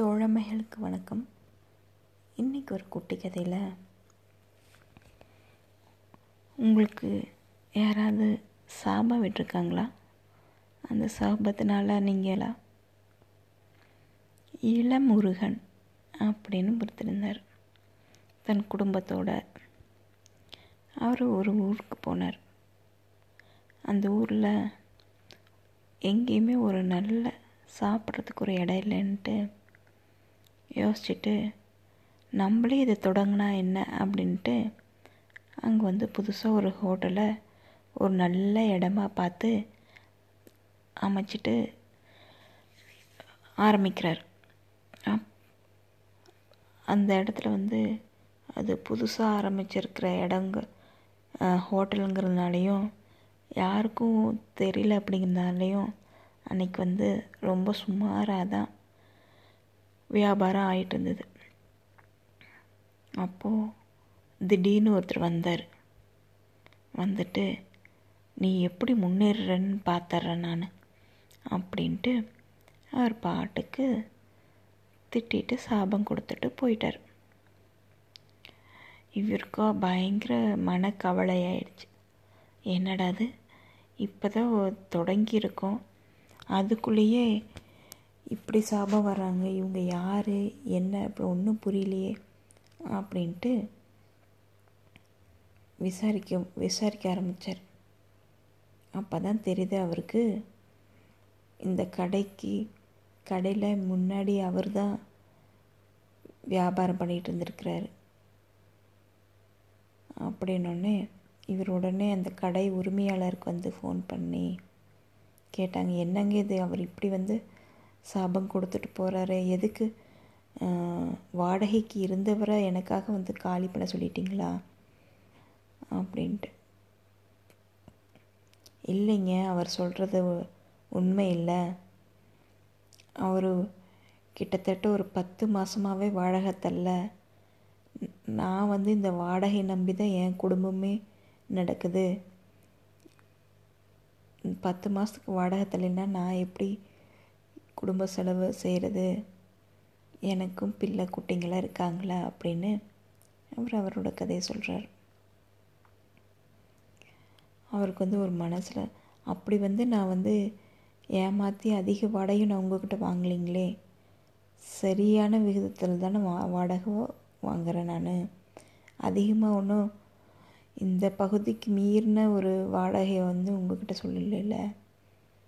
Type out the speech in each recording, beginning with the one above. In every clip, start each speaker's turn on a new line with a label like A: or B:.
A: தோழமைகளுக்கு வணக்கம். இன்றைக்கி ஒரு குட்டி கதையில் உங்களுக்கு யாராவது சாபம் விட்டுருக்காங்களா? அந்த சாபத்தினால நீங்களா இளமுருகன் அப்படின்னு பொறுத்திருந்தார் தன் குடும்பத்தோட. அவர் ஒரு ஊருக்கு போனார். அந்த ஊரில் எங்கேயுமே ஒரு நல்ல சாப்பிட்றதுக்கு ஒரு இடம் இல்லைன்ட்டு யோசிச்சுட்டு நம்மளே இதை தொடங்கினா என்ன? அப்படின்ட்டு அங்கே வந்து புதுசாக ஒரு ஹோட்டலை ஒரு நல்ல இடமா பார்த்து அமைச்சிட்டு ஆரம்பிக்கிறார். அந்த இடத்துல வந்து அது புதுசாக ஆரம்பிச்சிருக்கிற இடங்க ஹோட்டலுங்கிறதுனாலையும் யாருக்கும் தெரியல அப்படிங்கிறதுனாலையும் அன்றைக்கி வந்து ரொம்ப சுமாராக தான் வியாபாரம் ஆகிட்டு இருந்தது. அப்போது திடீர்னு ஒருத்தர் வந்தார். வந்துட்டு நீ எப்படி முன்னேறுறன்னு பார்த்துட்றேன் நான் அப்படின்ட்டு அவர் பாட்டுக்கு திட்டிட்டு சாபம் கொடுத்துட்டு போயிட்டார். இவருக்கோ பயங்கர மனக்கவலையாயிடுச்சு. என்னடா அது இப்போ தான் தொடங்கியிருக்கோம். அதுக்குள்ளேயே இப்படி சாபம் வர்றாங்க இவங்க யார் என்ன அப்படி ஒன்றும் புரியலையே அப்படின்ட்டு விசாரிக்க விசாரிக்க ஆரம்பித்தார் அப்போ தான் தெரியுது அவருக்கு இந்த கடைக்கு கடையில் முன்னாடி அவர் தான் வியாபாரம் பண்ணிகிட்டு இருந்திருக்கிறாரு. அப்படின்னொடனே இவர் உடனே அந்த கடை உரிமையாளருக்கு வந்து ஃபோன் பண்ணி கேட்டாங்க என்னங்க இது அவர் இப்படி வந்து சாபம் கொடுத்துட்டு போகிறாரு எதுக்கு? வாடகைக்கு இருந்தவரை எனக்காக வந்து காலி பண்ண சொல்லிட்டீங்களா? அப்படின்ட்டு. இல்லைங்க அவர் சொல்கிறது உண்மை இல்லை. அவர் கிட்டத்தட்ட ஒரு பத்து மாதமாகவே வாடகை தரல. நான் வந்து இந்த வாடகை நம்பி தான் என் குடும்பமே நடக்குது. பத்து மாதத்துக்கு வாடகை தரலைன்னா நான் எப்படி குடும்ப செலவு செய்கிறது எனக்கும் பிள்ளை குட்டிங்களாம் இருக்காங்களா அப்படின்னு அவர் அவரோட கதையை சொல்கிறார் அவருக்கு வந்து ஒரு மனசில் அப்படி வந்து நான் வந்து ஏமாற்றி அதிக வாடகையும் நான் உங்கள்கிட்ட வாங்கலிங்களே சரியான விகிதத்தில் தானே வா வாடகை வாங்குகிறேன் நான். அதிகமாக ஒன்றும் இந்த பகுதிக்கு மீறின ஒரு வாடகையை வந்து உங்ககிட்ட சொல்லல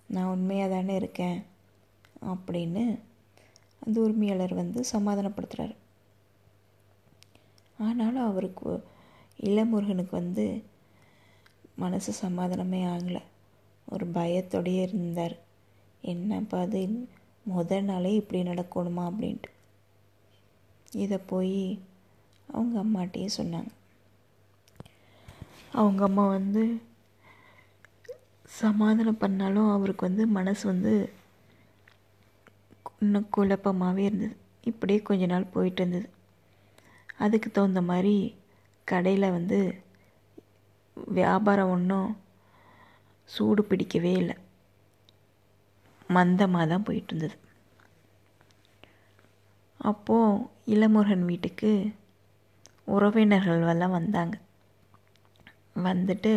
A: நான் உண்மையாக தானே இருக்கேன். அப்படின்னு அந்த உரிமையாளர் வந்து சமாதானப்படுத்துகிறார் ஆனாலும் அவருக்கு இளமுருகனுக்கு வந்து மனசு சமாதானமே ஆகலை. ஒரு பயத்தோடையே இருந்தார். என்னப்பா அது? முத நாளே இப்படி நடக்கணுமா அப்படின்ட்டு. இதை போய் அவங்க அம்மாட்டையே சொன்னாங்க. அவங்க அம்மா வந்து சமாதானம் பண்ணாலும் அவருக்கு வந்து மனசு வந்து இன்னும் குழப்பமாகவே இருந்தது. இப்படியே கொஞ்ச நாள் போயிட்டு இருந்தது. அதுக்கு தகுந்த மாதிரி கடையில் வந்து வியாபாரம் ஒன்றும் சூடு பிடிக்கவே இல்லை. மந்தமாக தான் போயிட்டு இருந்தது. அப்போது இளமுருகன் வீட்டுக்கு உறவினர்கள் எல்லாம் வந்தாங்க. வந்துட்டு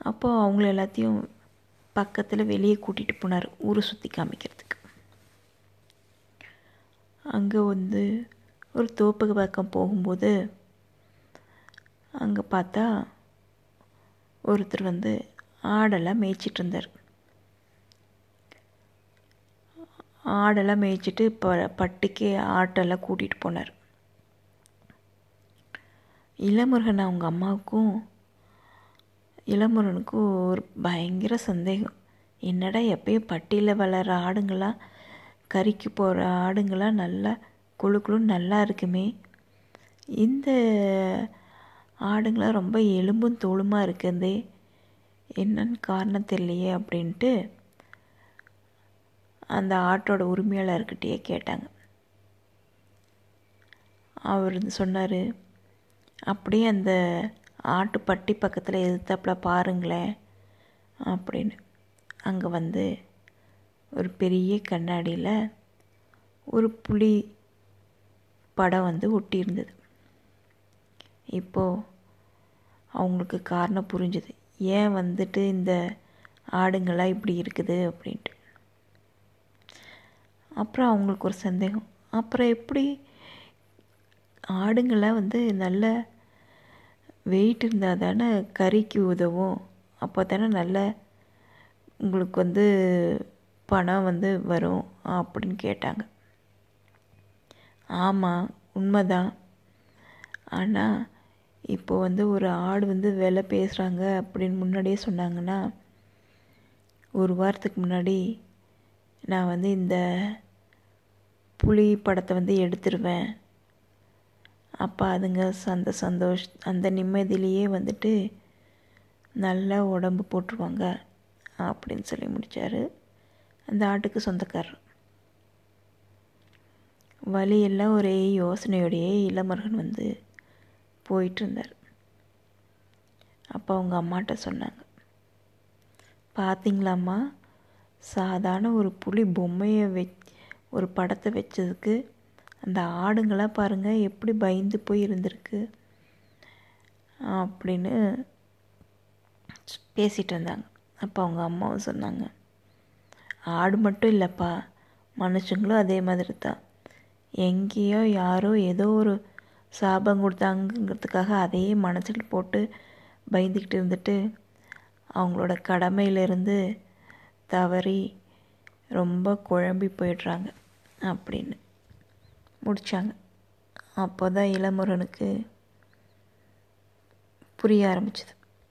A: அப்போது அவங்கள எல்லாத்தையும் பக்கத்தில் வெளியே கூட்டிகிட்டு போனார். ஊரை சுற்றி காமிக்கிறதுக்கு. அங்கே வந்து ஒரு தோப்புக்கு பக்கம் போகும்போது அங்கே பார்த்தா ஒருத்தர் வந்து ஆடெல்லாம் மேய்ச்சிட்டு இருந்தார். ஆடெல்லாம் மேய்ச்சிட்டு ப பட்டிக்கு ஆட்டெல்லாம் கூட்டிகிட்டு போனார். இளமுருகன் அவங்க அம்மாவுக்கும் இளமுருகனுக்கும் ஒரு பயங்கர சந்தேகம். என்னடா எப்பயும் பட்டியில் வளர ஆடுங்களாம் கறிக்கு போகிற ஆடுங்களாம் நல்லா குழு குழுன்னு நல்லா இருக்குமே. இந்த ஆடுங்களாம் ரொம்ப எலும்பும் தோளுமாக இருக்குதே என்னன்னு காரணம் தெரியலையே அப்படின்ட்டு அந்த ஆட்டோட உரிமையாளர்கிட்டயே கேட்டாங்க. அவர் சொன்னார் அப்படியே அந்த ஆட்டு பட்டி பக்கத்தில் எதிர்த்தாப்புல பாருங்களேன் அப்படின்னு. அங்கே வந்து ஒரு பெரிய கண்ணாடியில் ஒரு புலி படம் வந்து ஒட்டியிருந்தது. இப்போது அவங்களுக்கு காரணம் புரிஞ்சுது. ஏன் வந்துட்டு இந்த ஆடுங்களாம் இப்படி இருக்குது அப்படின்ட்டு. அப்புறம் அவங்களுக்கு ஒரு சந்தேகம். அப்புறம் எப்படி ஆடுங்கள்லாம் வந்து நல்ல வெயிட் இருந்தால் தானே கறிக்கு உதவும். அப்போ தானே நல்ல உங்களுக்கு வந்து பணம் வந்து வரும் அப்படின்னு கேட்டாங்க. ஆமாம் உண்மைதான். ஆனால் இப்போ வந்து ஒரு ஆடு வந்து விலை பேசுகிறாங்க அப்படின்னு முன்னாடியே சொன்னாங்கன்னா ஒரு வாரத்துக்கு முன்னாடி நான் வந்து இந்த புலி படத்தை வந்து எடுத்துருவேன். அப்போ அதுங்க அந்த சந்தோஷ் அந்த நிம்மதியிலேயே வந்துட்டு நல்லா உடம்பு போட்டுருவாங்க அப்படின்னு சொல்லி முடித்தார் அந்த ஆட்டுக்கு சொந்தக்காரர். வழியெல்லாம் ஒரே யோசனையோடையே இளமருகன் வந்து போயிட்டு இருந்தார் அப்போ அவங்க அம்மாட்ட சொன்னாங்க. பார்த்தீங்களாம்மா சாதாரண ஒரு புலி பொம்மையை வெ ஒரு படத்தை வச்சதுக்கு அந்த ஆடுங்களாம் பாருங்கள் எப்படி பயந்து போய் இருந்திருக்கு அப்படின்னு பேசிகிட்டு இருந்தாங்க. அப்போ அவங்க அம்மாவும் சொன்னாங்க. ஆடு மட்டும் இல்லைப்பா. மனுஷங்களும் அதே மாதிரி தான் எங்கேயோ யாரோ ஏதோ ஒரு சாபம் கொடுத்தாங்கிறதுக்காக அதையே மனசில் போட்டு பயந்துக்கிட்டு இருந்துட்டு அவங்களோட கடமையிலேருந்து தவறி ரொம்ப குழம்பி போயிடுறாங்க அப்படின்னு முடித்தாங்க அப்போ தான் இளமுருகனுக்கு புரிய ஆரம்பிச்சது.